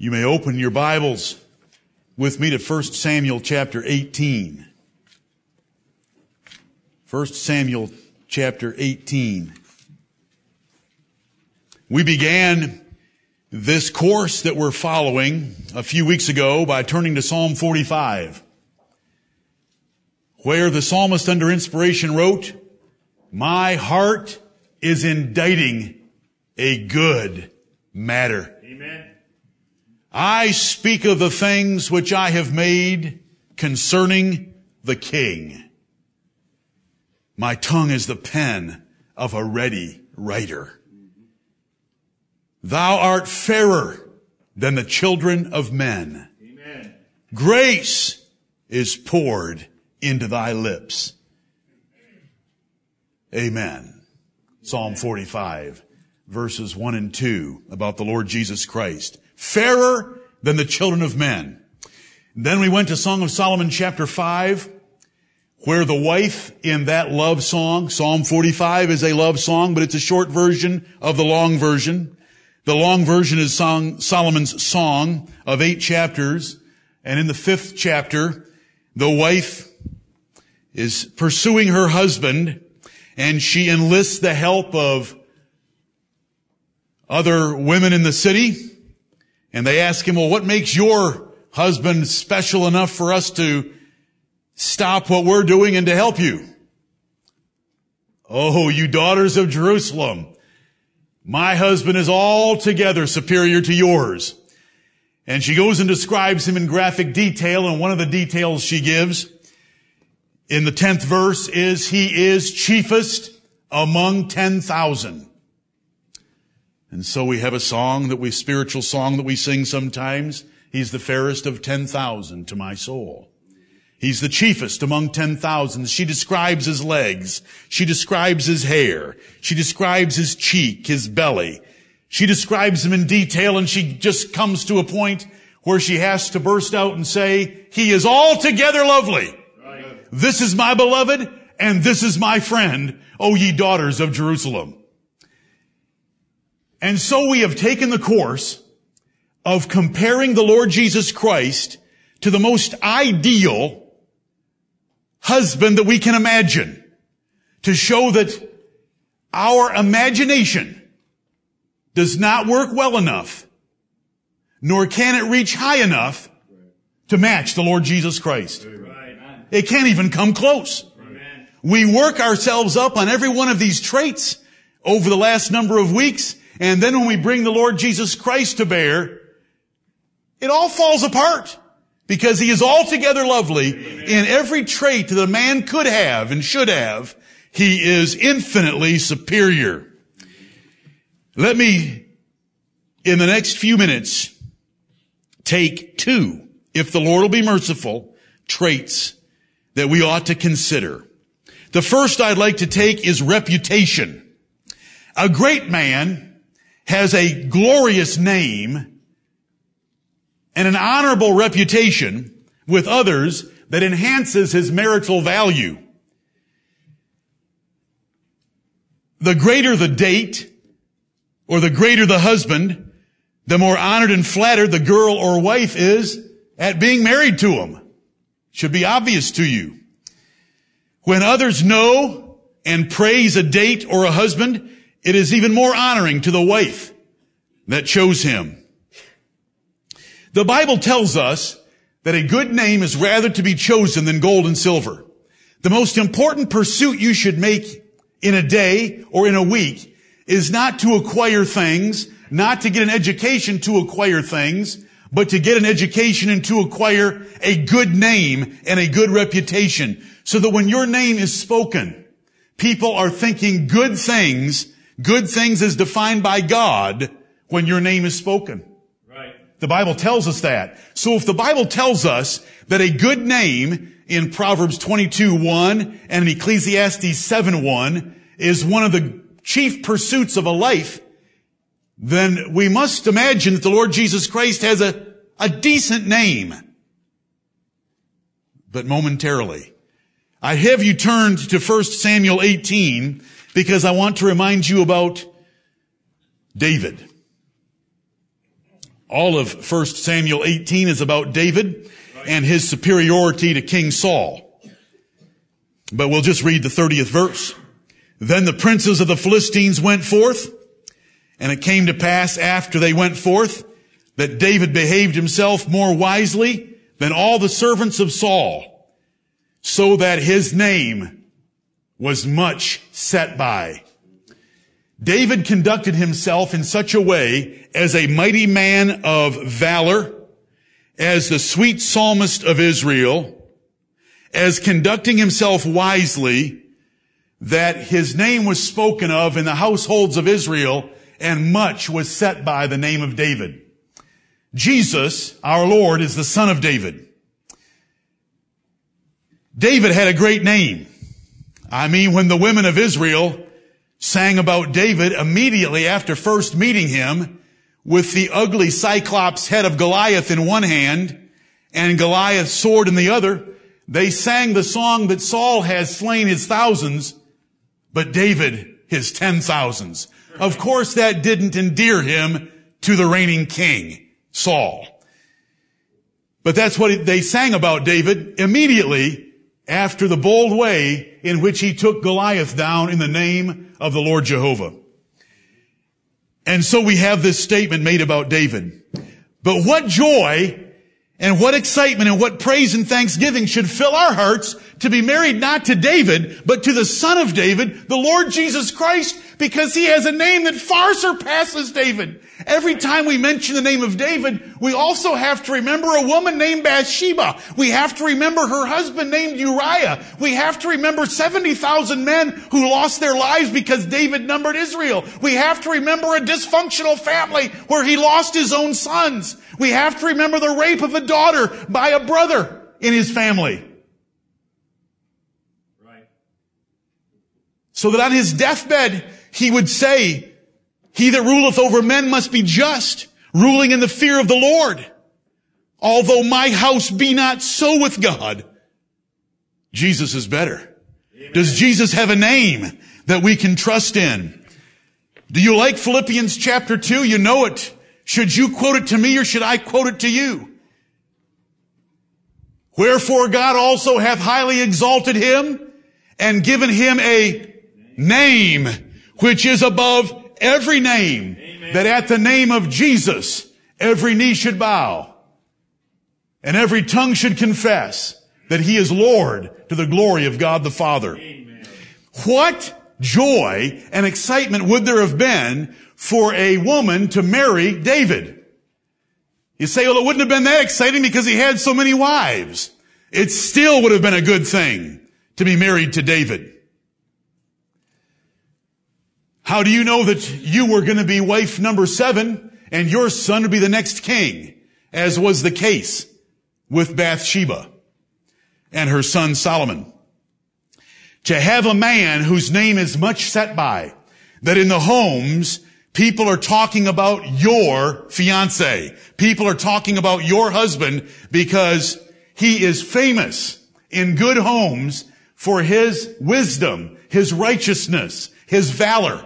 You may open your Bibles with me to 1 Samuel chapter 18. 1 Samuel chapter 18. We began this course that we're following a few weeks ago by turning to Psalm 45, where the psalmist under inspiration wrote, My heart is inditing a good matter. Amen. I speak of the things which I have made concerning the king. My tongue is the pen of a ready writer. Thou art fairer than the children of men. Amen. Grace is poured into thy lips. Amen. Psalm 45 verses 1 and 2 about the Lord Jesus Christ. Fairer than the children of men. Then we went to Song of Solomon chapter 5 where the wife in that love song, Psalm 45 is a love song, but it's a short version of the long version. The long version is song, Solomon's song of eight chapters. And in the fifth chapter, the wife is pursuing her husband and she enlists the help of other women in the city. And they ask him, well, what makes your husband special enough for us to stop what we're doing and to help you? Oh, you daughters of Jerusalem, my husband is altogether superior to yours. And she goes and describes him in graphic detail, and one of the details she gives in the tenth verse is he is chiefest among ten thousand. And so we have a song that we, spiritual song that we sing sometimes. He's the fairest of ten thousand to my soul. He's the chiefest among ten thousand. She describes his legs. She describes his hair. She describes his cheek, his belly. She describes him in detail and she just comes to a point where she has to burst out and say, he is altogether lovely. Right. This is my beloved and this is my friend, O ye daughters of Jerusalem. And so we have taken the course of comparing the Lord Jesus Christ to the most ideal husband that we can imagine to show that our imagination does not work well enough, nor can it reach high enough to match the Lord Jesus Christ. It can't even come close. We work ourselves up on every one of these traits over the last number of weeks, and then when we bring the Lord Jesus Christ to bear, it all falls apart. Because he is altogether lovely in every trait that a man could have and should have. He is infinitely superior. Let me, in the next few minutes, take two, if the Lord will be merciful, traits that we ought to consider. The first I'd like to take is reputation. A great man has a glorious name and an honorable reputation with others that enhances his marital value. The greater the date, or the greater the husband, the more honored and flattered the girl or wife is at being married to him. Should be obvious to you. When others know and praise a date or a husband, it is even more honoring to the wife that chose him. The Bible tells us that a good name is rather to be chosen than gold and silver. The most important pursuit you should make in a day or in a week is not to acquire things, not to get an education to acquire things, but to get an education and to acquire a good name and a good reputation so that when your name is spoken, people are thinking good things, good things is defined by God when your name is spoken. Right. The Bible tells us that. So if the Bible tells us that a good name in Proverbs 22, 1 and in Ecclesiastes 7, 1 is one of the chief pursuits of a life, then we must imagine that the Lord Jesus Christ has a, a decent name. But momentarily. I have you turned to 1 Samuel 18 because I want to remind you about David. All of 1 Samuel 18 is about David and his superiority to King Saul. But we'll just read the 30th verse. Then the princes of the Philistines went forth, and it came to pass after they went forth that David behaved himself more wisely than all the servants of Saul, so that his name was much set by. David conducted himself in such a way as a mighty man of valor, as the sweet psalmist of Israel, as conducting himself wisely, that his name was spoken of in the households of Israel and much was set by the name of David. Jesus, our Lord, is the son of David. David had a great name. I mean, when the women of Israel sang about David immediately after first meeting him with the ugly cyclops head of Goliath in one hand and Goliath's sword in the other, they sang the song that Saul has slain his thousands, but David his ten thousands. Of course that didn't endear him to the reigning king. Saul. But that's what they sang about David immediately after the bold way in which he took Goliath down in the name of the Lord Jehovah. And so we have this statement made about David. But what joy and what excitement and what praise and thanksgiving should fill our hearts to be married not to David, but to the son of David, the Lord Jesus Christ, because he has a name that far surpasses David. Every time we mention the name of David, we also have to remember a woman named Bathsheba. We have to remember her husband named Uriah. We have to remember 70,000 men who lost their lives because David numbered Israel. We have to remember a dysfunctional family where he lost his own sons. We have to remember the rape of a daughter by a brother in his family. So that on his deathbed, he would say, he that ruleth over men must be just, ruling in the fear of the Lord. Although my house be not so with God, Jesus is better. Amen. Does Jesus have a name that we can trust in? Do you like Philippians chapter 2? You know it. Should you quote it to me or should I quote it to you? Wherefore God also hath highly exalted him and given him a name which is above every name, Amen. that at the name of Jesus, every knee should bow and every tongue should confess that he is Lord to the glory of God the Father. Amen. What joy and excitement would there have been for a woman to marry David? You say, well, it wouldn't have been that exciting because he had so many wives. It still would have been a good thing to be married to David. How do you know that you were going to be wife number seven and your son would be the next king, as was the case with Bathsheba and her son Solomon? To have a man whose name is much set by, that in the homes, people are talking about your fiance. People are talking about your husband because he is famous in good homes for his wisdom, his righteousness, his valor.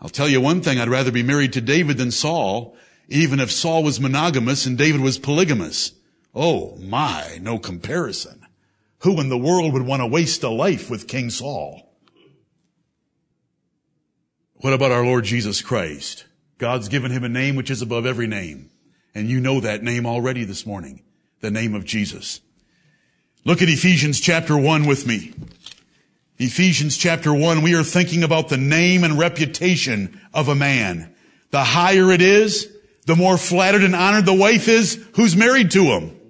I'll tell you one thing, I'd rather be married to David than Saul, even if Saul was monogamous and David was polygamous. Oh my, no comparison. Who in the world would want to waste a life with King Saul? What about our Lord Jesus Christ? God's given him a name which is above every name. And you know that name already this morning. The name of Jesus. Look at Ephesians chapter 1 with me. Ephesians chapter 1, we are thinking about the name and reputation of a man. The higher it is, the more flattered and honored the wife is who's married to him.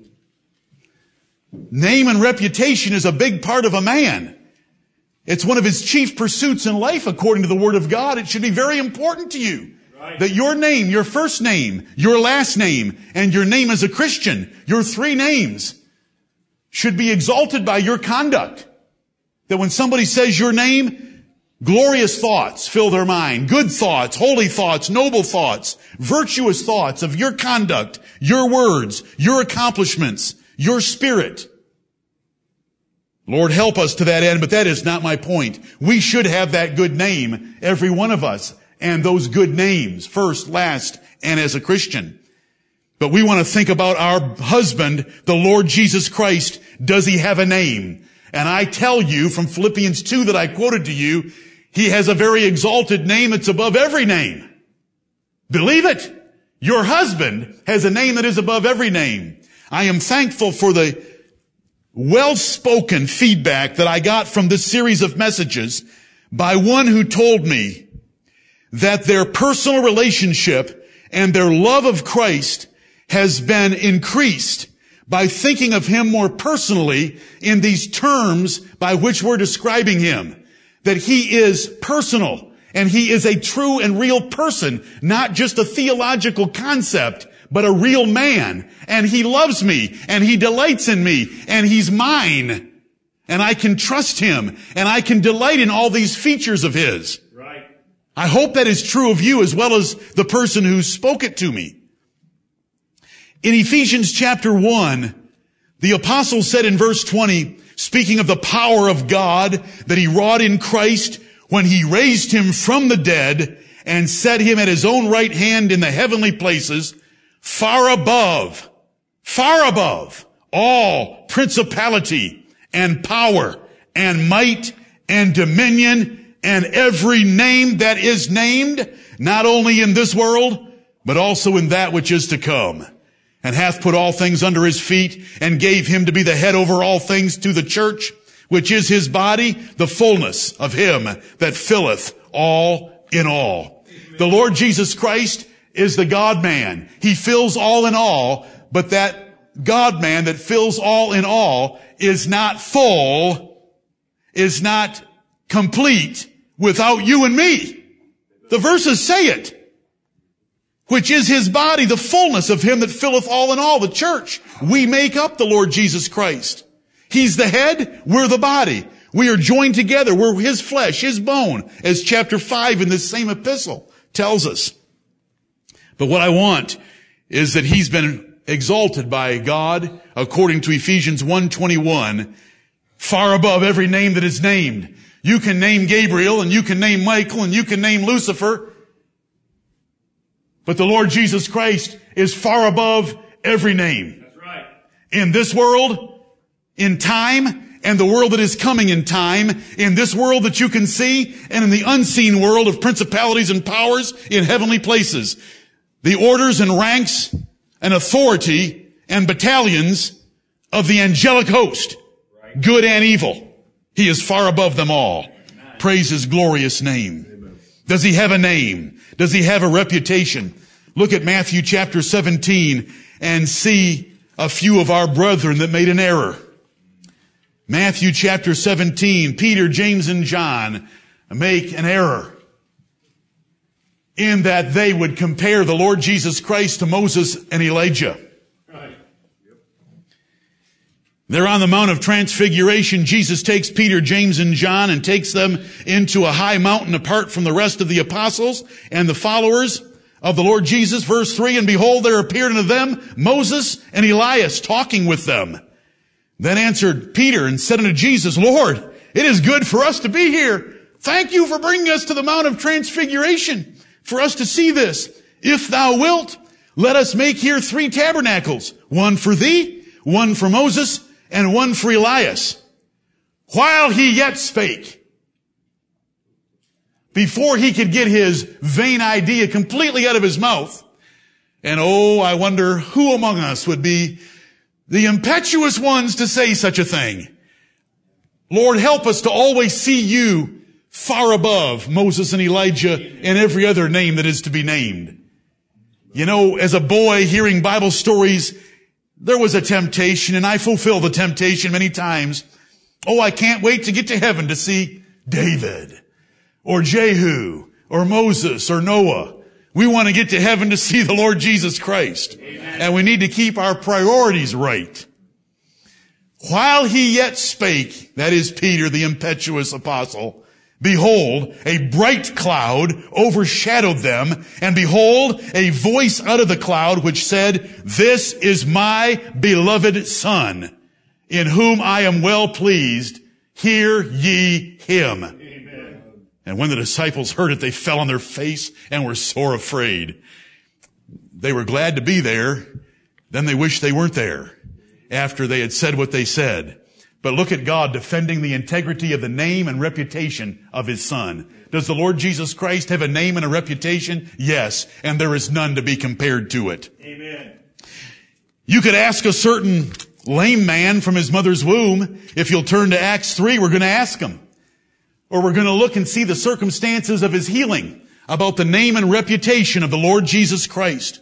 Name and reputation is a big part of a man. It's one of his chief pursuits in life according to the Word of God. It should be very important to you right. that your name, your first name, your last name, and your name as a Christian, your three names, should be exalted by your conduct. That when somebody says your name, glorious thoughts fill their mind, good thoughts, holy thoughts, noble thoughts, virtuous thoughts of your conduct, your words, your accomplishments, your spirit. Lord help us to that end, but that is not my point. We should have that good name, every one of us, and those good names, first, last, and as a Christian. But we want to think about our husband, the Lord Jesus Christ. Does he have a name? And I tell you from Philippians 2 that I quoted to you, he has a very exalted name that's above every name. Believe it. Your husband has a name that is above every name. I am thankful for the well-spoken feedback that I got from this series of messages by one who told me that their personal relationship and their love of Christ has been increased by thinking of him more personally in these terms by which we're describing him. That he is personal and he is a true and real person, not just a theological concept, but a real man. And he loves me and he delights in me and he's mine. And I can trust him and I can delight in all these features of his. Right. I hope that is true of you as well as the person who spoke it to me. In Ephesians chapter 1, the apostle said in verse 20, speaking of the power of God that he wrought in Christ when he raised him from the dead and set him at his own right hand in the heavenly places, far above, far above all principality and power and might and dominion and every name that is named, not only in this world, but also in that which is to come and hath put all things under his feet and gave him to be the head over all things to the church, which is his body, the fullness of him that filleth all in all. The Lord Jesus Christ is the God man. He fills all in all, but that God man that fills all in all is not full, is not complete without you and me. The verses say it which is his body, the fullness of him that filleth all in all, the church. We make up the Lord Jesus Christ. He's the head, we're the body. We are joined together, we're his flesh, his bone, as chapter 5 in this same epistle tells us. But what I want is that he's been exalted by God according to Ephesians 1:21 far above every name that is named. You can name Gabriel and you can name Michael and you can name Lucifer but the Lord Jesus Christ is far above every name. That's right. In this world, in time, and the world that is coming in time, in this world that you can see, and in the unseen world of principalities and powers in heavenly places. The orders and ranks and authority and battalions of the angelic host, right. good and evil. He is far above them all. Praise his glorious name. Amen. Does he have a name? Does he have a reputation? Look at Matthew chapter 17 and see a few of our brethren that made an error. Matthew chapter 17, Peter, James, and John make an error in that they would compare the Lord Jesus Christ to Moses and Elijah. They're on the Mount of Transfiguration. Jesus takes Peter, James, and John and takes them into a high mountain apart from the rest of the apostles and the followers of the Lord Jesus. Verse 3, And behold, there appeared unto them Moses and Elias talking with them. Then answered Peter and said unto Jesus, Lord, it is good for us to be here. Thank you for bringing us to the Mount of Transfiguration, for us to see this. If thou wilt, let us make here three tabernacles, one for thee, one for Moses, and one for Elias. While he yet spake, before he could get his vain idea completely out of his mouth. And oh, I wonder who among us would be the impetuous ones to say such a thing. Lord, help us to always see you far above Moses and Elijah and every other name that is to be named. You know, as a boy hearing Bible stories, there was a temptation and I fulfilled the temptation many times. Oh, I can't wait to get to heaven to see David or Jehu or Moses or Noah. We want to get to heaven to see the Lord Jesus Christ. Amen. And we need to keep our priorities right. While he yet spake, that is Peter, the impetuous apostle, behold, a bright cloud overshadowed them, and behold, a voice out of the cloud which said, This is my beloved son, in whom I am well pleased. Hear ye him. And when the disciples heard it, they fell on their face and were sore afraid. They were glad to be there. Then they wished they weren't there after they had said what they said. But look at God defending the integrity of the name and reputation of His Son. Does the Lord Jesus Christ have a name and a reputation? Yes. And there is none to be compared to it. Amen. You could ask a certain lame man from his mother's womb. If you'll turn to Acts 3, we're going to ask him. Or we're going to look and see the circumstances of his healing about the name and reputation of the Lord Jesus Christ.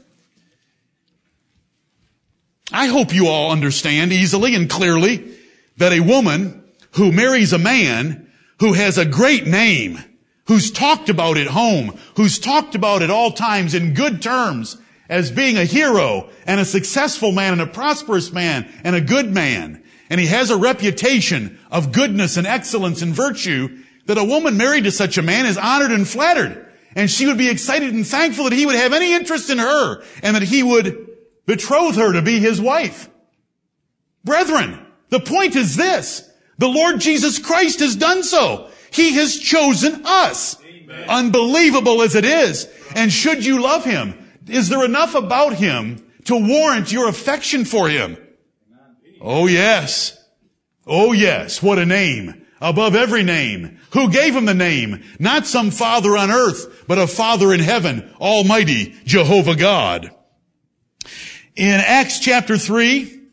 I hope you all understand easily and clearly that a woman who marries a man who has a great name, who's talked about at home, who's talked about at all times in good terms as being a hero and a successful man and a prosperous man and a good man, and he has a reputation of goodness and excellence and virtue, that a woman married to such a man is honored and flattered. And she would be excited and thankful that he would have any interest in her and that he would betroth her to be his wife. Brethren, the point is this. The Lord Jesus Christ has done so. He has chosen us. Amen. Unbelievable as it is. And should you love him, is there enough about him to warrant your affection for him? Oh yes. Oh yes. What a name. Above every name. Who gave him the name? Not some father on earth, but a father in heaven. Almighty Jehovah God. In Acts chapter 3,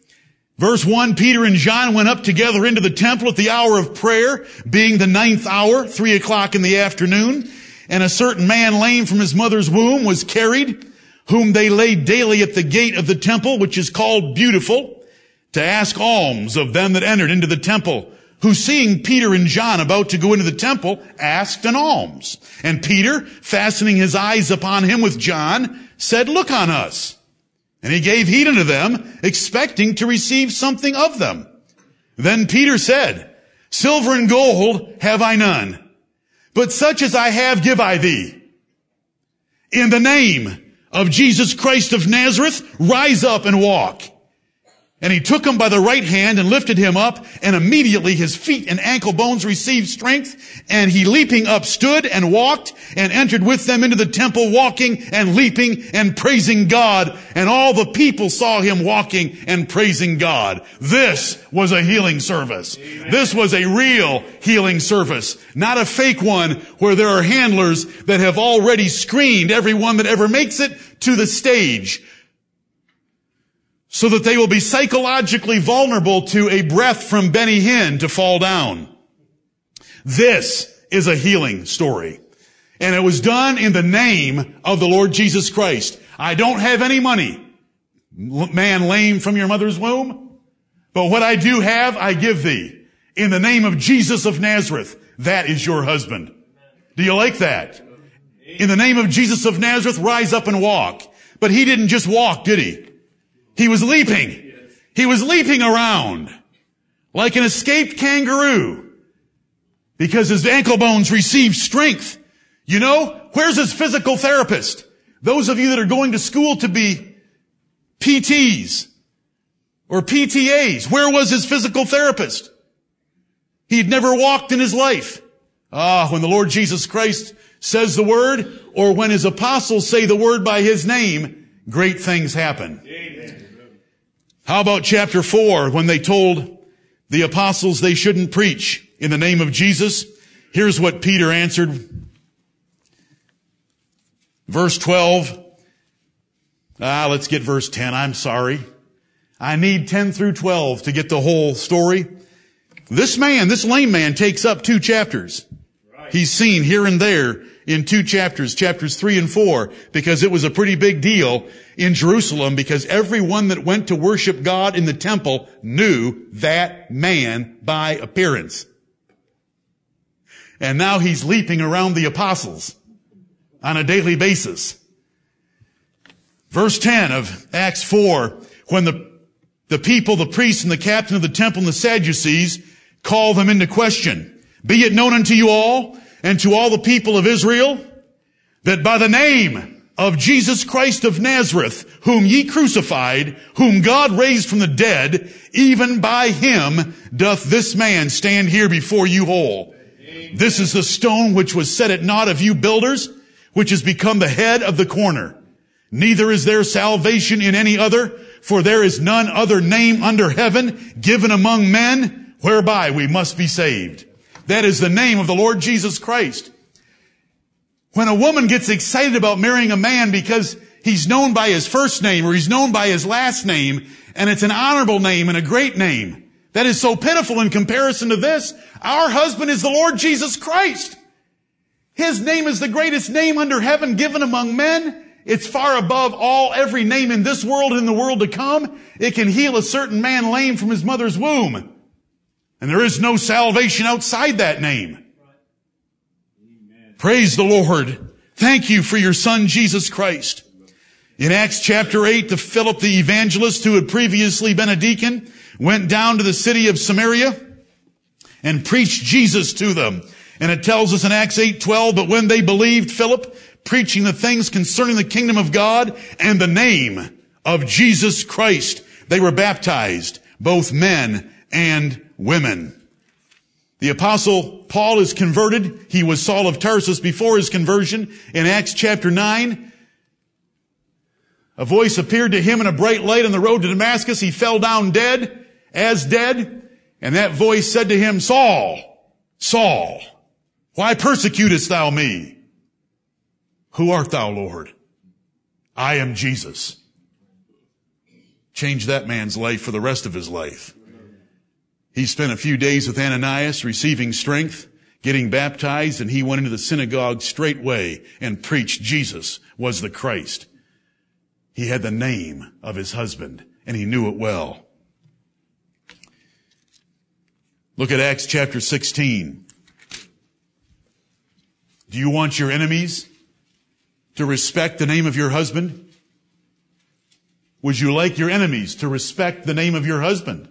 verse 1, Peter and John went up together into the temple at the hour of prayer, being the ninth hour, three o'clock in the afternoon. And a certain man lame from his mother's womb was carried, whom they laid daily at the gate of the temple, which is called Beautiful, to ask alms of them that entered into the temple, who seeing Peter and John about to go into the temple, asked an alms. And Peter, fastening his eyes upon him with John, said, Look on us. And he gave heed unto them, expecting to receive something of them. Then Peter said, Silver and gold have I none, but such as I have give I thee. In the name of Jesus Christ of Nazareth, rise up and walk. And he took him by the right hand and lifted him up, and immediately his feet and ankle bones received strength, and he leaping up stood and walked and entered with them into the temple walking and leaping and praising God. And all the people saw him walking and praising God. This was a healing service. This was a real healing service, not a fake one where there are handlers that have already screened everyone that ever makes it to the stage so that they will be psychologically vulnerable to a breath from Benny Hinn to fall down. This is a healing story. And it was done in the name of the Lord Jesus Christ. I don't have any money. Man lame from your mother's womb. But what I do have, I give thee. In the name of Jesus of Nazareth. That is your husband. Do you like that? In the name of Jesus of Nazareth, rise up and walk. But he didn't just walk, did he? He was leaping. He was leaping around like an escaped kangaroo because his ankle bones received strength. You know, where's his physical therapist? Those of you that are going to school to be PTs or PTAs, where was his physical therapist? He'd never walked in his life. Ah, when the Lord Jesus Christ says the word or when his apostles say the word by his name, great things happen. How about chapter four when they told the apostles they shouldn't preach in the name of Jesus? Here's what Peter answered. Verse 12. Ah, let's get verse 10. I'm sorry. I need 10 through 12 to get the whole story. This man, this lame man takes up two chapters. He's seen here and there in two chapters, chapters three and four, because it was a pretty big deal in Jerusalem because everyone that went to worship God in the temple knew that man by appearance. And now he's leaping around the apostles on a daily basis. Verse 10 of Acts 4, when the, the people, the priests and the captain of the temple and the Sadducees call them into question. Be it known unto you all and to all the people of Israel that by the name of Jesus Christ of Nazareth, whom ye crucified, whom God raised from the dead, even by him doth this man stand here before you whole. This is the stone which was set at naught of you builders, which has become the head of the corner. Neither is there salvation in any other, for there is none other name under heaven given among men whereby we must be saved. That is the name of the Lord Jesus Christ. When a woman gets excited about marrying a man because he's known by his first name or he's known by his last name, and it's an honorable name and a great name, that is so pitiful in comparison to this. Our husband is the Lord Jesus Christ. His name is the greatest name under heaven given among men. It's far above all every name in this world and in the world to come. It can heal a certain man lame from his mother's womb. And there is no salvation outside that name. Praise the Lord. Thank you for your son, Jesus Christ. In Acts chapter 8, the Philip the evangelist, who had previously been a deacon, went down to the city of Samaria and preached Jesus to them. And it tells us in Acts 8:12, but when they believed Philip, preaching the things concerning the kingdom of God and the name of Jesus Christ, they were baptized, both men and women. The apostle Paul is converted. He was Saul of Tarsus before his conversion. In Acts chapter 9, a voice appeared to him in a bright light on the road to Damascus. He fell down dead, as dead, and that voice said to him, Saul, Saul, why persecutest thou me? Who art thou, Lord? I am Jesus. Change that man's life for the rest of his life. He spent a few days with Ananias receiving strength, getting baptized, and he went into the synagogue straightway and preached Jesus was the Christ. He had the name of his husband and he knew it well. Look at Acts chapter 16. Do you want your enemies to respect the name of your husband? Would you like your enemies to respect the name of your husband?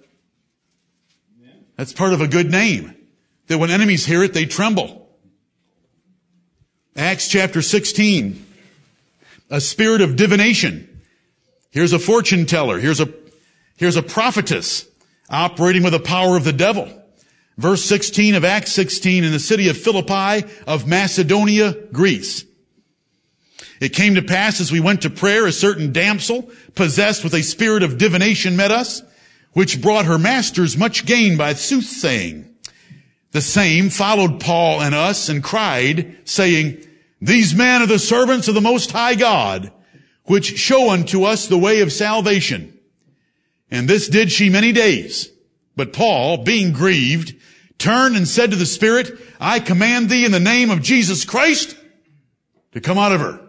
That's part of a good name. That when enemies hear it, they tremble. Acts chapter 16. A spirit of divination. Here's a fortune teller. Here's a, here's a prophetess operating with the power of the devil. Verse 16 of Acts 16 in the city of Philippi of Macedonia, Greece. It came to pass as we went to prayer, a certain damsel possessed with a spirit of divination met us, which brought her masters much gain by soothsaying. The same followed Paul and us and cried, saying, These men are the servants of the Most High God, which show unto us the way of salvation. And this did she many days. But Paul, being grieved, turned and said to the Spirit, I command thee in the name of Jesus Christ to come out of her.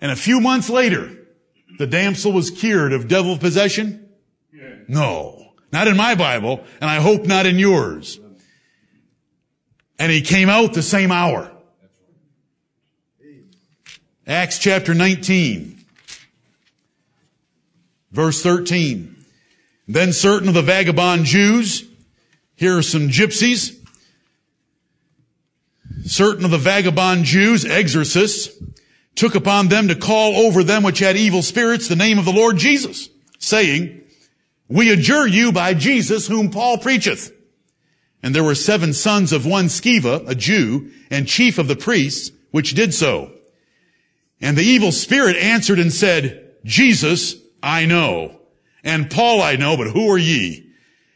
And a few months later, the damsel was cured of devil possession? No. Not in my Bible, and I hope not in yours. And he came out the same hour. Acts chapter 19, verse 13. Then certain of the vagabond Jews, here are some gypsies, certain of the vagabond Jews, exorcists, took upon them to call over them which had evil spirits the name of the Lord Jesus, saying, We adjure you by Jesus whom Paul preacheth. And there were seven sons of one Sceva, a Jew, and chief of the priests, which did so. And the evil spirit answered and said, Jesus I know, and Paul I know, but who are ye?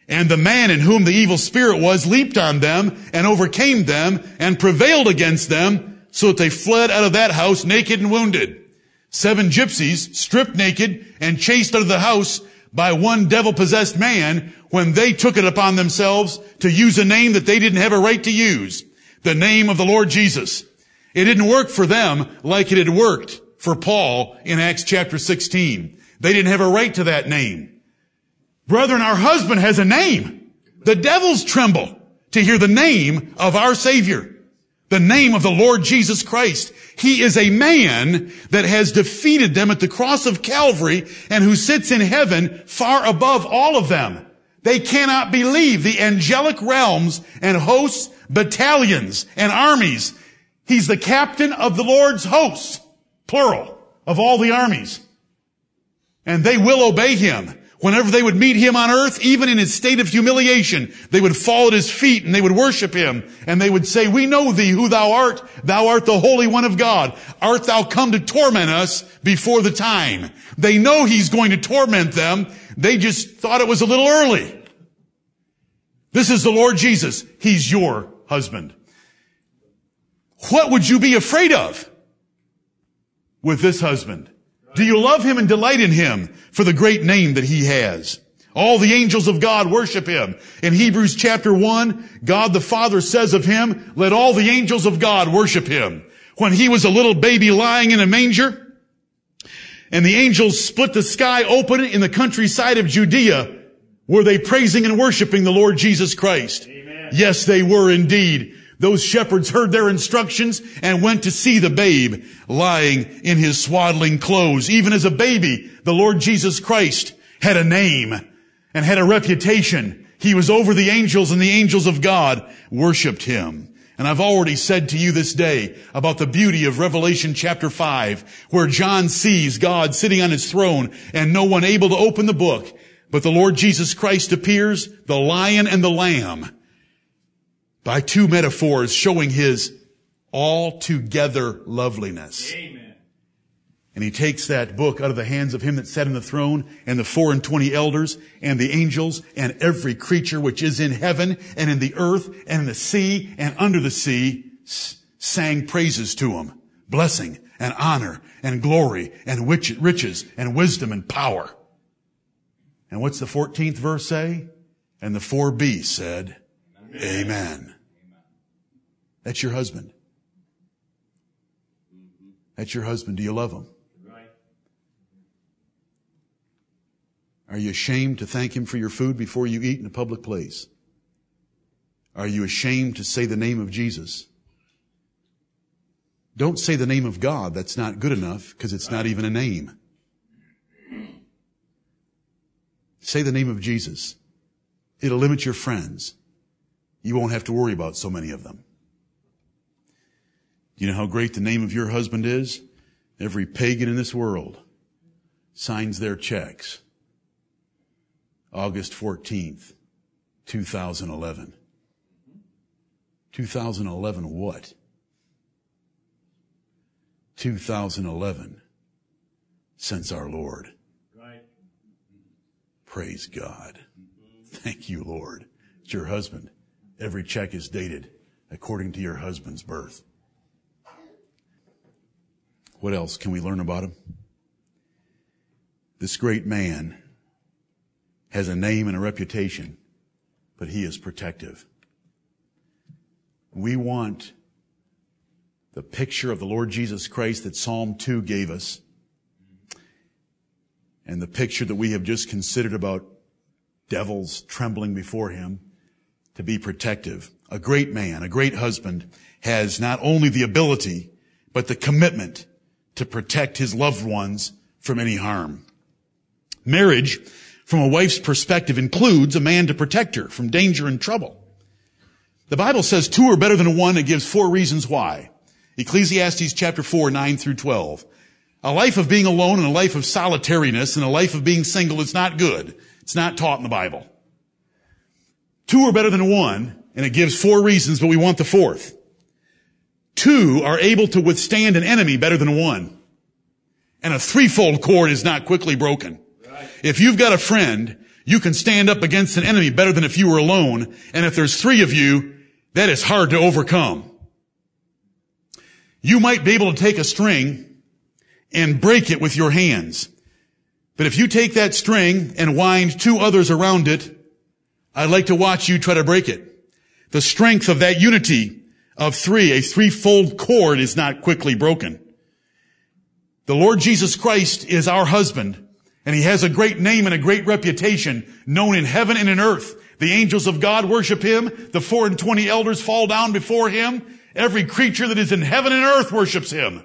And the man in whom the evil spirit was leaped on them and overcame them and prevailed against them so that they fled out of that house naked and wounded. Seven gypsies, stripped naked and chased out of the house by one devil-possessed man when they took it upon themselves to use a name that they didn't have a right to use. The name of the Lord Jesus. It didn't work for them like it had worked for Paul in Acts chapter 16. They didn't have a right to that name. Brethren, our husband has a name. The devils tremble to hear the name of our Savior. The name of the Lord Jesus Christ. He is a man that has defeated them at the cross of Calvary and who sits in heaven far above all of them. They cannot believe the angelic realms and hosts, battalions and armies He's the captain of the Lord's hosts, plural, of all the armies. And they will obey him. Whenever they would meet him on earth, even in his state of humiliation, they would fall at his feet and they would worship him. And they would say, we know thee who thou art. Thou art the Holy One of God. Art thou come to torment us before the time? They know he's going to torment them. They just thought it was a little early. This is the Lord Jesus. He's your husband. What would you be afraid of with this husband? Do you love him and delight in him for the great name that he has? All the angels of God worship him. In Hebrews chapter 1, God the Father says of him, let all the angels of God worship him. When he was a little baby lying in a manger, and the angels split the sky open in the countryside of Judea, were they praising and worshiping the Lord Jesus Christ? Amen. Yes, they were indeed. Those shepherds heard their instructions and went to see the babe lying in his swaddling clothes. Even as a baby, the Lord Jesus Christ had a name and had a reputation. He was over the angels and the angels of God worshiped him. And I've already said to you this day about the beauty of Revelation chapter 5, where John sees God sitting on his throne and no one able to open the book. But the Lord Jesus Christ appears, the lion and the lamb, by two metaphors showing his altogether loveliness. Amen. And he takes that book out of the hands of him that sat in the throne and the four and twenty elders and the angels and every creature which is in heaven and in the earth and in the sea and under the sea sang praises to him. Blessing and honor and glory and riches and wisdom and power. And what's the 14th verse say? And the four beasts said, Amen. Amen. That's your husband. That's your husband. Do you love him? Are you ashamed to thank him for your food before you eat in a public place? Are you ashamed to say the name of Jesus? Don't say the name of God. That's not good enough because it's not even a name. Say the name of Jesus. It'll limit your friends. You won't have to worry about so many of them. You know how great the name of your husband is? Every pagan in this world signs their checks. August 14th, 2011. 2011 what? 2011 since our Lord. Right. Praise God. Thank you, Lord. It's your husband. Every check is dated according to your husband's birth. What else can we learn about him? This great man has a name and a reputation, but he is protective. We want the picture of the Lord Jesus Christ that Psalm 2 gave us and the picture that we have just considered about devils trembling before him to be protective. A great man, a great husband has not only the ability, but the commitment to protect his loved ones from any harm. Marriage, from a wife's perspective, includes a man to protect her from danger and trouble. The Bible says two are better than one. It gives four reasons why. Ecclesiastes chapter 4, 9 through 12. A life of being alone and a life of solitariness and a life of being single is not good. It's not taught in the Bible. Two are better than one, and it gives four reasons, but we want the fourth. Two are able to withstand an enemy better than one. And a threefold cord is not quickly broken. Right. If you've got a friend, you can stand up against an enemy better than if you were alone. And if there's three of you, that is hard to overcome. You might be able to take a string and break it with your hands. But if you take that string and wind two others around it, I'd like to watch you try to break it. The strength of that unity of three, a threefold cord is not quickly broken. The Lord Jesus Christ is our husband, and he has a great name and a great reputation known in heaven and in earth. The angels of God worship him. The four and twenty elders fall down before him. Every creature that is in heaven and earth worships him.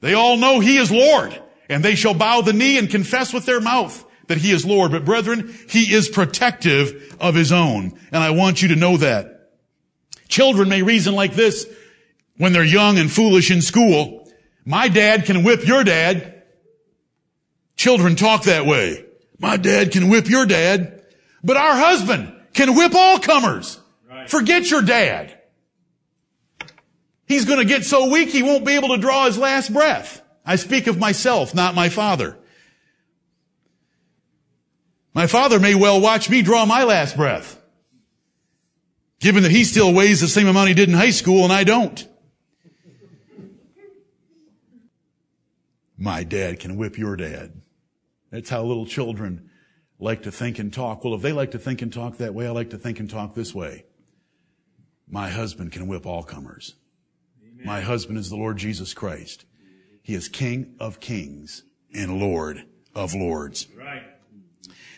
They all know he is Lord, and they shall bow the knee and confess with their mouth that he is Lord. But brethren, he is protective of his own. And I want you to know that. Children may reason like this when they're young and foolish in school. My dad can whip your dad. Children talk that way. My dad can whip your dad, but our husband can whip all comers. Right. Forget your dad. He's going to get so weak he won't be able to draw his last breath. I speak of myself, not my father. My father may well watch me draw my last breath, given that he still weighs the same amount he did in high school and I don't. My dad can whip your dad. That's how little children like to think and talk. Well, if they like to think and talk that way, I like to think and talk this way. My husband can whip all comers. Amen. My husband is the Lord Jesus Christ. He is King of kings and Lord of lords. Right.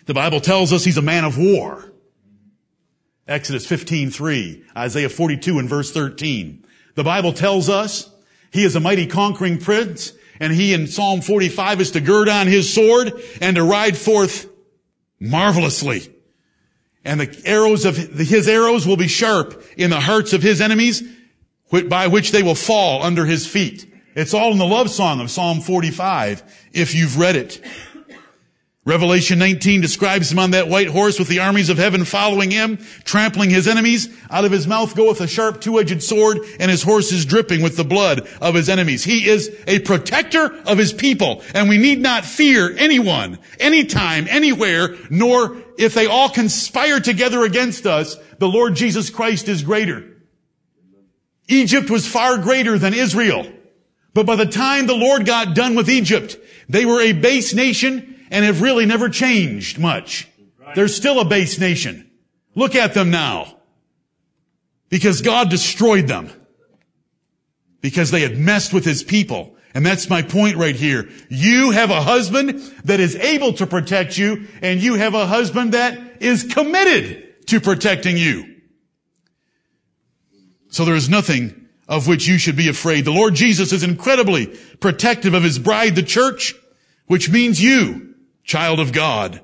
The Bible tells us he's a man of war. Exodus 15:3, Isaiah 42 and verse 13. The Bible tells us he is a mighty conquering prince and he in Psalm 45 is to gird on his sword and to ride forth marvelously. And the arrows of his arrows will be sharp in the hearts of his enemies by which they will fall under his feet. It's all in the love song of Psalm 45 if you've read it. Revelation 19 describes him on that white horse with the armies of heaven following him, trampling his enemies. Out of his mouth goeth a sharp two-edged sword, and his horse is dripping with the blood of his enemies. He is a protector of his people, and we need not fear anyone, anytime, anywhere, nor if they all conspire together against us, the Lord Jesus Christ is greater. Egypt was far greater than Israel. But by the time the Lord got done with Egypt, they were a base nation and have really never changed much. They're still a base nation. Look at them now. Because God destroyed them. Because they had messed with his people. And that's my point right here. You have a husband that is able to protect you, and you have a husband that is committed to protecting you. So there is nothing of which you should be afraid. The Lord Jesus is incredibly protective of his bride, the church, which means you child of God.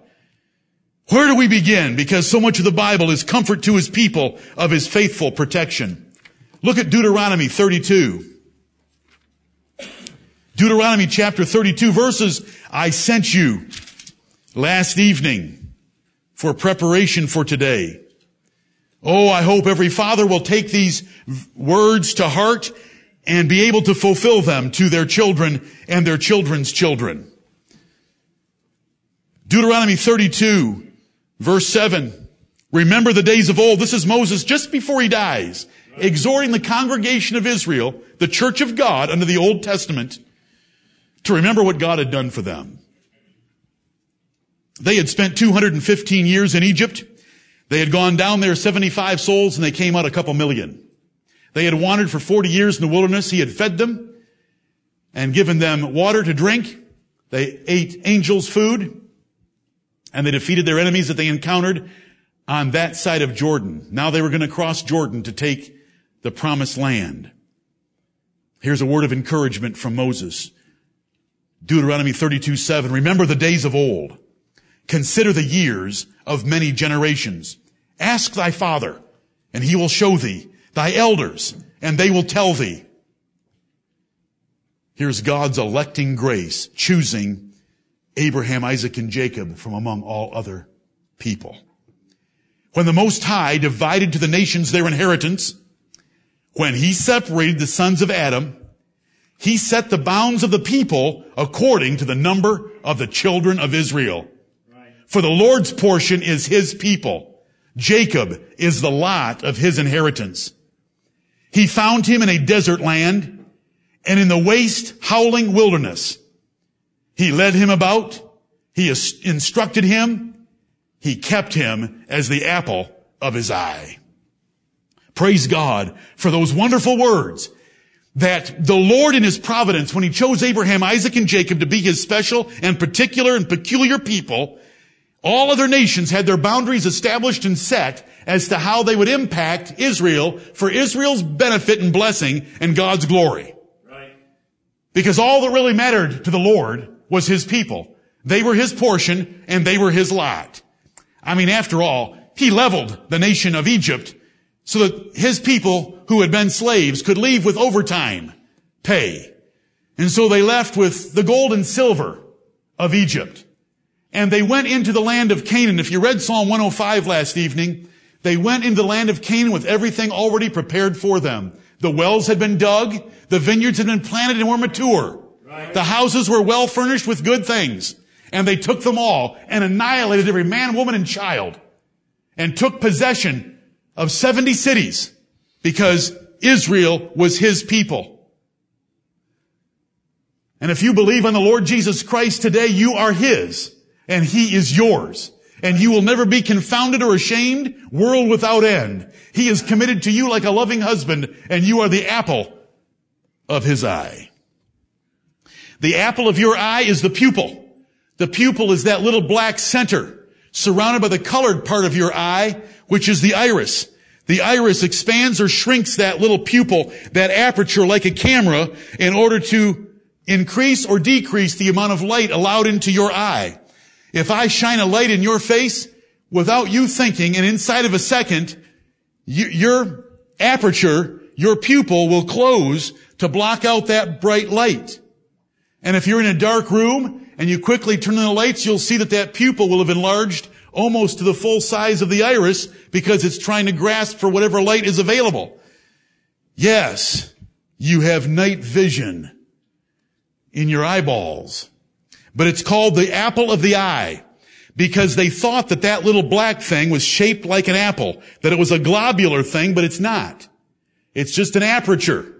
Where do we begin? Because so much of the Bible is comfort to his people of his faithful protection. Look at Deuteronomy 32. Deuteronomy chapter 32 verses, I sent you last evening for preparation for today. Oh, I hope every father will take these words to heart and be able to fulfill them to their children and their children's children. Deuteronomy 32, verse 7. Remember the days of old. This is Moses just before he dies, exhorting the congregation of Israel, the church of God under the Old Testament, to remember what God had done for them. They had spent 215 years in Egypt. They had gone down there 75 souls and they came out a couple million. They had wandered for 40 years in the wilderness. He had fed them and given them water to drink. They ate angels' food and they defeated their enemies that they encountered on that side of Jordan. Now they were going to cross Jordan to take the promised land. Here's a word of encouragement from Moses. Deuteronomy 32, 7. Remember the days of old. Consider the years of many generations. Ask thy father, and he will show thee, thy elders, and they will tell thee. Here's God's electing grace, choosing Abraham, Isaac, and Jacob from among all other people. When the Most High divided to the nations their inheritance, when he separated the sons of Adam, he set the bounds of the people according to the number of the children of Israel. For the Lord's portion is his people. Jacob is the lot of his inheritance. He found him in a desert land and in the waste howling wilderness. He led him about. He instructed him. He kept him as the apple of his eye. Praise God for those wonderful words that the Lord in his providence, when he chose Abraham, Isaac, and Jacob to be his special and particular and peculiar people, all other nations had their boundaries established and set as to how they would impact Israel for Israel's benefit and blessing and God's glory. Right. Because all that really mattered to the Lord was his people. They were his portion and they were his lot. I mean, after all, he leveled the nation of Egypt so that his people who had been slaves could leave with overtime pay. And so they left with the gold and silver of Egypt. And they went into the land of Canaan. If you read Psalm 105 last evening, they went into the land of Canaan with everything already prepared for them. The wells had been dug. The vineyards had been planted and were mature. The houses were well furnished with good things. And they took them all and annihilated every man, woman, and child and took possession of 70 cities because Israel was his people. And if you believe on the Lord Jesus Christ today, you are his and he is yours. And you will never be confounded or ashamed, world without end. He is committed to you like a loving husband and you are the apple of his eye. The apple of your eye is the pupil. The pupil is that little black center surrounded by the colored part of your eye, which is the iris. The iris expands or shrinks that little pupil, that aperture like a camera in order to increase or decrease the amount of light allowed into your eye. If I shine a light in your face without you thinking and inside of a second, you, your aperture, your pupil will close to block out that bright light. And if you're in a dark room and you quickly turn on the lights, you'll see that that pupil will have enlarged almost to the full size of the iris because it's trying to grasp for whatever light is available. Yes, you have night vision in your eyeballs, but it's called the apple of the eye because they thought that that little black thing was shaped like an apple, that it was a globular thing, but it's not. It's just an aperture.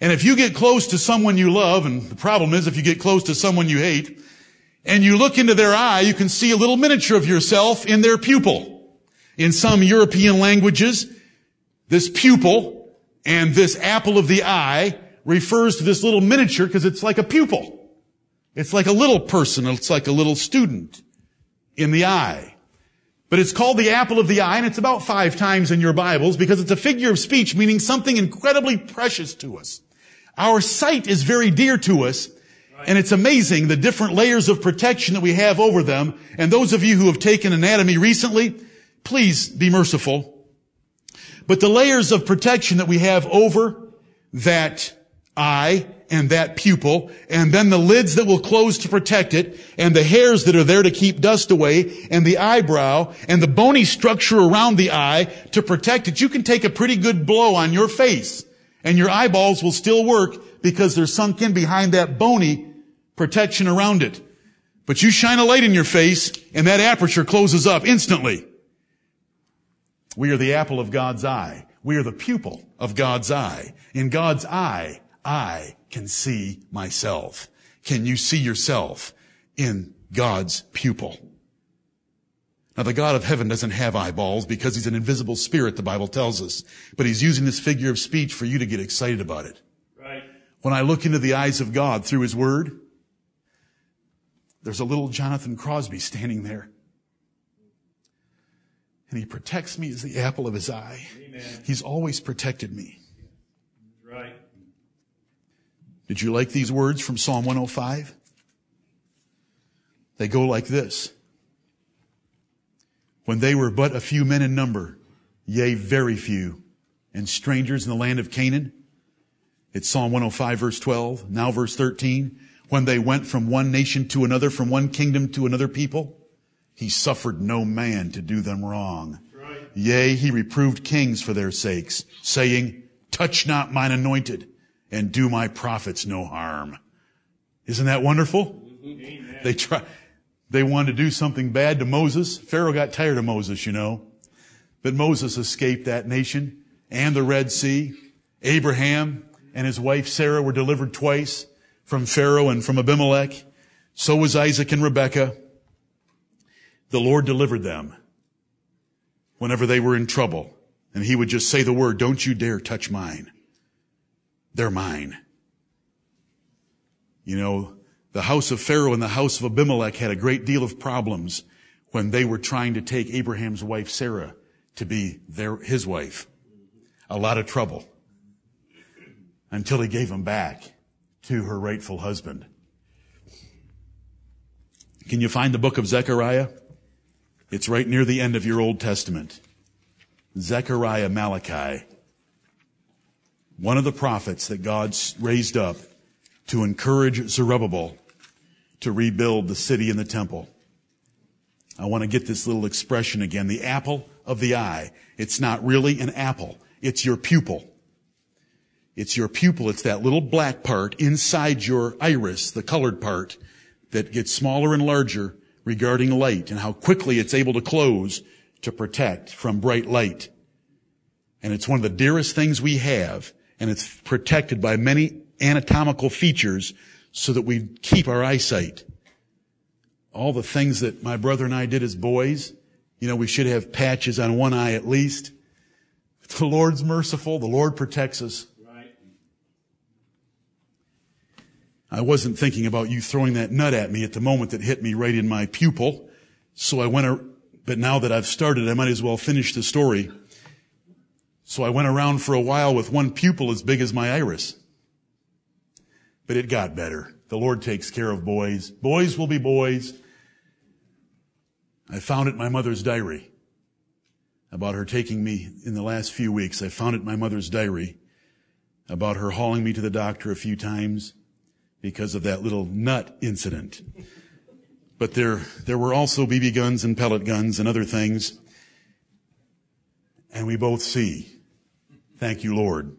And if you get close to someone you love, and the problem is if you get close to someone you hate, and you look into their eye, you can see a little miniature of yourself in their pupil. In some European languages, this pupil and this apple of the eye refers to this little miniature because it's like a pupil. It's like a little person. It's like a little student in the eye. But it's called the apple of the eye, and it's about five times in your Bibles because it's a figure of speech meaning something incredibly precious to us. Our sight is very dear to us, and it's amazing the different layers of protection that we have over them. And those of you who have taken anatomy recently, please be merciful. But the layers of protection that we have over that eye and that pupil, and then the lids that will close to protect it, and the hairs that are there to keep dust away, and the eyebrow, and the bony structure around the eye to protect it, you can take a pretty good blow on your face and your eyeballs will still work because they're sunk in behind that bony protection around it. But you shine a light in your face and that aperture closes up instantly. We are the apple of God's eye. We are the pupil of God's eye. In God's eye, I can see myself. Can you see yourself in God's pupil? Now the God of heaven doesn't have eyeballs because he's an invisible spirit, the Bible tells us. But he's using this figure of speech for you to get excited about it. Right. When I look into the eyes of God through his word, there's a little Jonathan Crosby standing there. And he protects me as the apple of his eye. Amen. He's always protected me. Right. Did you like these words from Psalm 105? They go like this when they were but a few men in number, yea, very few, and strangers in the land of Canaan. It's Psalm 105 verse 12, now verse 13. When they went from one nation to another, from one kingdom to another people, he suffered no man to do them wrong. Right. Yea, he reproved kings for their sakes, saying, touch not mine anointed and do my prophets no harm. Isn't that wonderful? Mm-hmm. Amen. They try, they wanted to do something bad to Moses. Pharaoh got tired of Moses, you know. But Moses escaped that nation and the Red Sea. Abraham and his wife Sarah were delivered twice from Pharaoh and from Abimelech. So was Isaac and Rebekah. The Lord delivered them whenever they were in trouble. And he would just say the word, don't you dare touch mine. They're mine. You know, the house of Pharaoh and the house of Abimelech had a great deal of problems when they were trying to take Abraham's wife Sarah to be their, his wife. A lot of trouble. Until he gave them back to her rightful husband. Can you find the book of Zechariah? It's right near the end of your Old Testament. Zechariah Malachi. One of the prophets that God raised up to encourage Zerubbabel to rebuild the city and the temple. I want to get this little expression again, the apple of the eye. It's not really an apple. It's your pupil. It's your pupil. It's that little black part inside your iris, the colored part, that gets smaller and larger regarding light and how quickly it's able to close to protect from bright light. And it's one of the dearest things we have, and it's protected by many anatomical features so that we keep our eyesight. All the things that my brother and I did as boys, you know, we should have patches on one eye at least. The Lord's merciful. The Lord protects us. Right. I wasn't thinking about you throwing that nut at me at the moment that hit me right in my pupil. So I went, but now that I've started, I might as well finish the story. So I went around for a while with one pupil as big as my iris. But it got better. The Lord takes care of boys. Boys will be boys. I found it in my mother's diary about her taking me in the last few weeks. I found it in my mother's diary about her hauling me to the doctor a few times because of that little nut incident. But there, there were also BB guns and pellet guns and other things. And we both see. Thank you, Lord.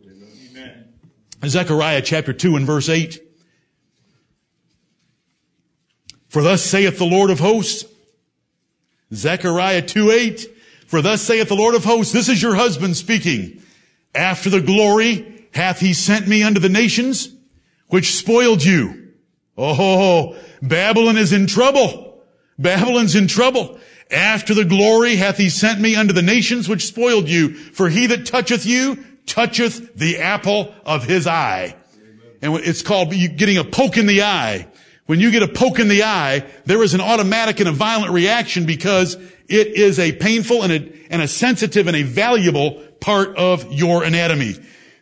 Zechariah chapter 2 and verse 8. For thus saith the Lord of hosts. Zechariah 2 8. For thus saith the Lord of hosts, this is your husband speaking. After the glory hath he sent me unto the nations which spoiled you. Oh, Babylon is in trouble. Babylon's in trouble. After the glory hath he sent me unto the nations which spoiled you. For he that toucheth you toucheth the apple of his eye. And it's called getting a poke in the eye. When you get a poke in the eye, there is an automatic and a violent reaction because it is a painful and a, and a sensitive and a valuable part of your anatomy.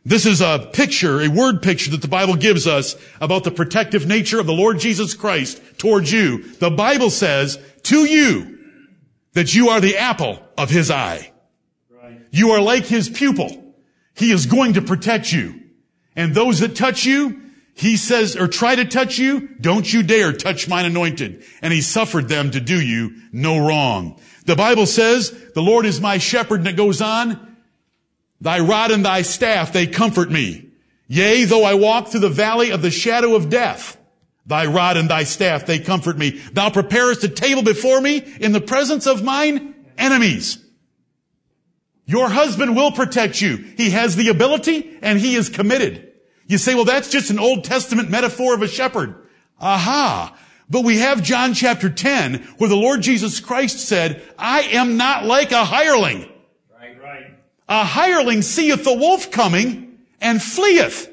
This is a picture, a word picture that the Bible gives us about the protective nature of the Lord Jesus Christ towards you. The Bible says to you that you are the apple of his eye. You are like his pupil. He is going to protect you. And those that touch you, he says, or try to touch you, don't you dare touch mine anointed. And he suffered them to do you no wrong. The Bible says, the Lord is my shepherd, and it goes on, Thy rod and thy staff, they comfort me. Yea, though I walk through the valley of the shadow of death, thy rod and thy staff, they comfort me. Thou preparest a table before me in the presence of mine enemies. Your husband will protect you. He has the ability and he is committed. You say, well, that's just an Old Testament metaphor of a shepherd. Aha. But we have John chapter 10 where the Lord Jesus Christ said, I am not like a hireling a hireling seeth the wolf coming and fleeth,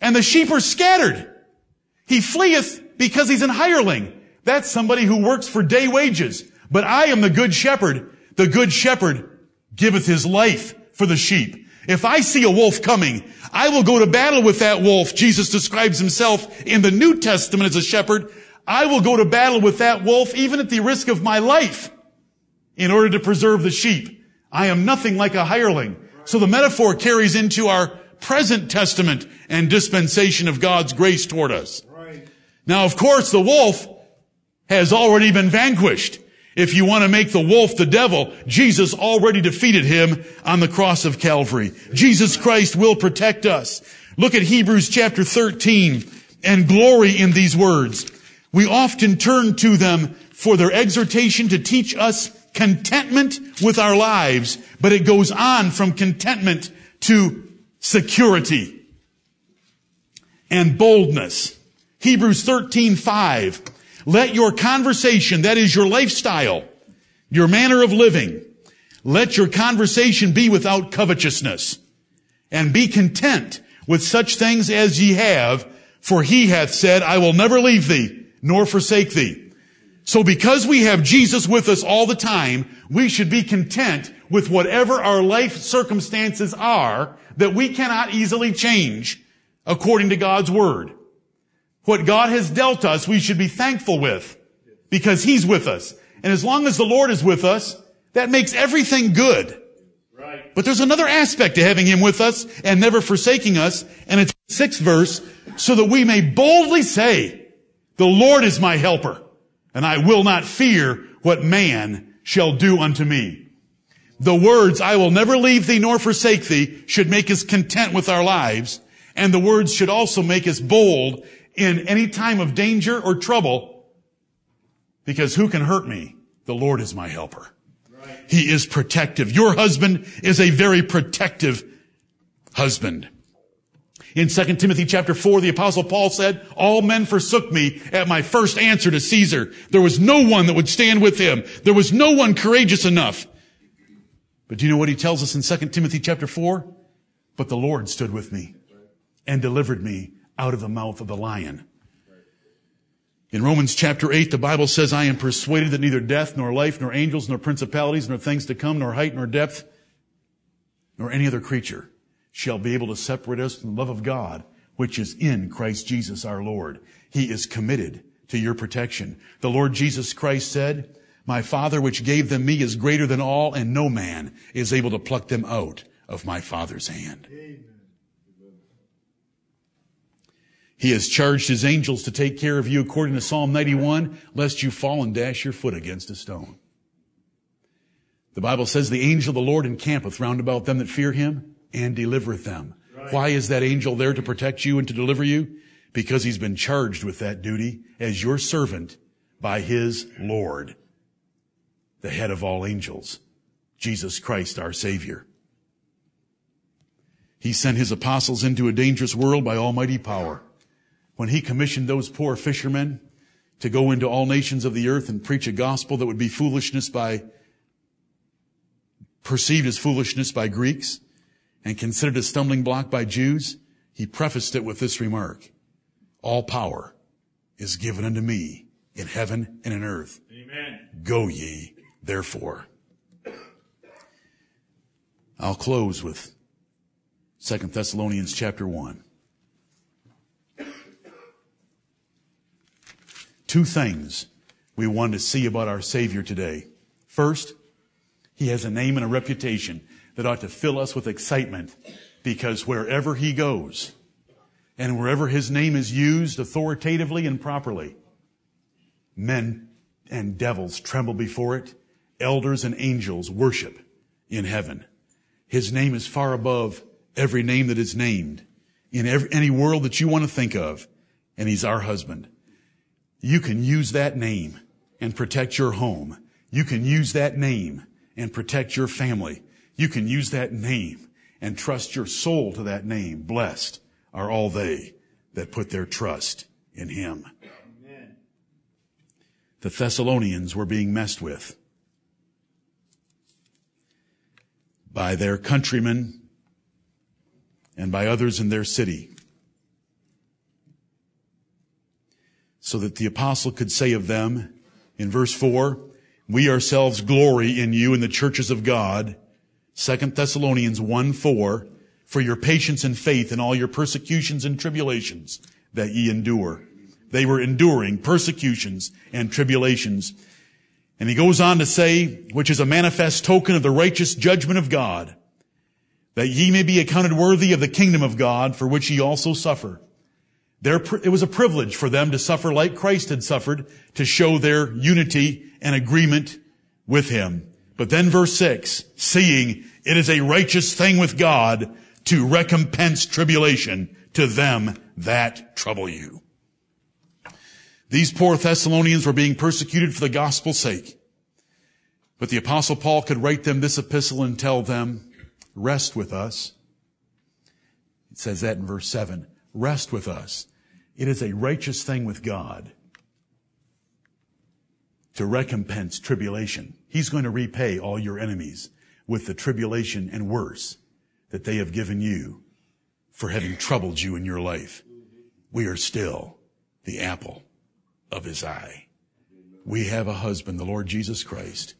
and the sheep are scattered. He fleeth because he's an hireling. That's somebody who works for day wages. But I am the good shepherd. The good shepherd giveth his life for the sheep. If I see a wolf coming, I will go to battle with that wolf. Jesus describes himself in the New Testament as a shepherd. I will go to battle with that wolf even at the risk of my life in order to preserve the sheep. I am nothing like a hireling. So the metaphor carries into our present testament and dispensation of God's grace toward us. Right. Now, of course, the wolf has already been vanquished. If you want to make the wolf the devil, Jesus already defeated him on the cross of Calvary. Jesus Christ will protect us. Look at Hebrews chapter 13 and glory in these words. We often turn to them for their exhortation to teach us contentment with our lives, but it goes on from contentment to security and boldness. Hebrews 13, 5. Let your conversation, that is your lifestyle, your manner of living, let your conversation be without covetousness and be content with such things as ye have, for he hath said, I will never leave thee nor forsake thee. So because we have Jesus with us all the time, we should be content with whatever our life circumstances are that we cannot easily change according to God's word. What God has dealt us, we should be thankful with because He's with us. And as long as the Lord is with us, that makes everything good. Right. But there's another aspect to having Him with us and never forsaking us, and it's the sixth verse, so that we may boldly say, The Lord is my helper, and I will not fear what man shall do unto me. The words, I will never leave thee nor forsake thee, should make us content with our lives, and the words should also make us bold in any time of danger or trouble, because who can hurt me? The Lord is my helper. Right. He is protective. Your husband is a very protective husband. In 2 Timothy chapter 4, the apostle Paul said, all men forsook me at my first answer to Caesar. There was no one that would stand with him. There was no one courageous enough. But do you know what he tells us in 2 Timothy chapter 4? But the Lord stood with me and delivered me out of the mouth of the lion. In Romans chapter 8, the Bible says, I am persuaded that neither death, nor life, nor angels, nor principalities, nor things to come, nor height, nor depth, nor any other creature shall be able to separate us from the love of God, which is in Christ Jesus our Lord. He is committed to your protection. The Lord Jesus Christ said, My Father which gave them me is greater than all, and no man is able to pluck them out of my Father's hand. Amen. He has charged his angels to take care of you according to Psalm 91, lest you fall and dash your foot against a stone. The Bible says the angel of the Lord encampeth round about them that fear him and delivereth them. Right. Why is that angel there to protect you and to deliver you? Because he's been charged with that duty as your servant by his Lord, the head of all angels, Jesus Christ our Savior. He sent his apostles into a dangerous world by almighty power when he commissioned those poor fishermen to go into all nations of the earth and preach a gospel that would be foolishness by, perceived as foolishness by Greeks and considered a stumbling block by Jews, he prefaced it with this remark, all power is given unto me in heaven and in earth. Amen. Go ye therefore. I'll close with 2 Thessalonians chapter 1. Two things we want to see about our Savior today. First, He has a name and a reputation that ought to fill us with excitement because wherever He goes and wherever His name is used authoritatively and properly, men and devils tremble before it. Elders and angels worship in heaven. His name is far above every name that is named in every, any world that you want to think of. And He's our husband. You can use that name and protect your home. You can use that name and protect your family. You can use that name and trust your soul to that name. Blessed are all they that put their trust in him. Amen. The Thessalonians were being messed with by their countrymen and by others in their city. So that the apostle could say of them in verse 4, we ourselves glory in you in the churches of God, 2 Thessalonians 1 4, for your patience and faith in all your persecutions and tribulations that ye endure. They were enduring persecutions and tribulations. And he goes on to say, which is a manifest token of the righteous judgment of God, that ye may be accounted worthy of the kingdom of God, for which ye also suffer. Their, it was a privilege for them to suffer like Christ had suffered to show their unity and agreement with Him. But then verse 6, seeing it is a righteous thing with God to recompense tribulation to them that trouble you. These poor Thessalonians were being persecuted for the gospel's sake. But the apostle Paul could write them this epistle and tell them, rest with us. It says that in verse 7. Rest with us. It is a righteous thing with God to recompense tribulation. He's going to repay all your enemies with the tribulation and worse that they have given you for having troubled you in your life. We are still the apple of his eye. We have a husband, the Lord Jesus Christ.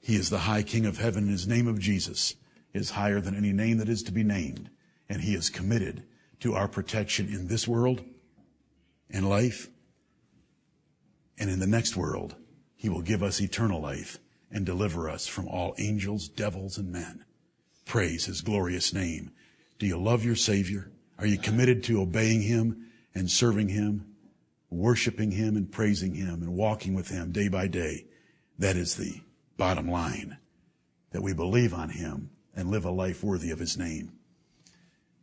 He is the high king of heaven. His name of Jesus is higher than any name that is to be named. And he is committed to our protection in this world and life. And in the next world, he will give us eternal life and deliver us from all angels, devils, and men. Praise his glorious name. Do you love your Savior? Are you committed to obeying him and serving him? worshiping Him and praising Him and walking with Him day by day. That is the bottom line. That we believe on Him and live a life worthy of His name.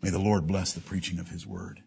May the Lord bless the preaching of His word.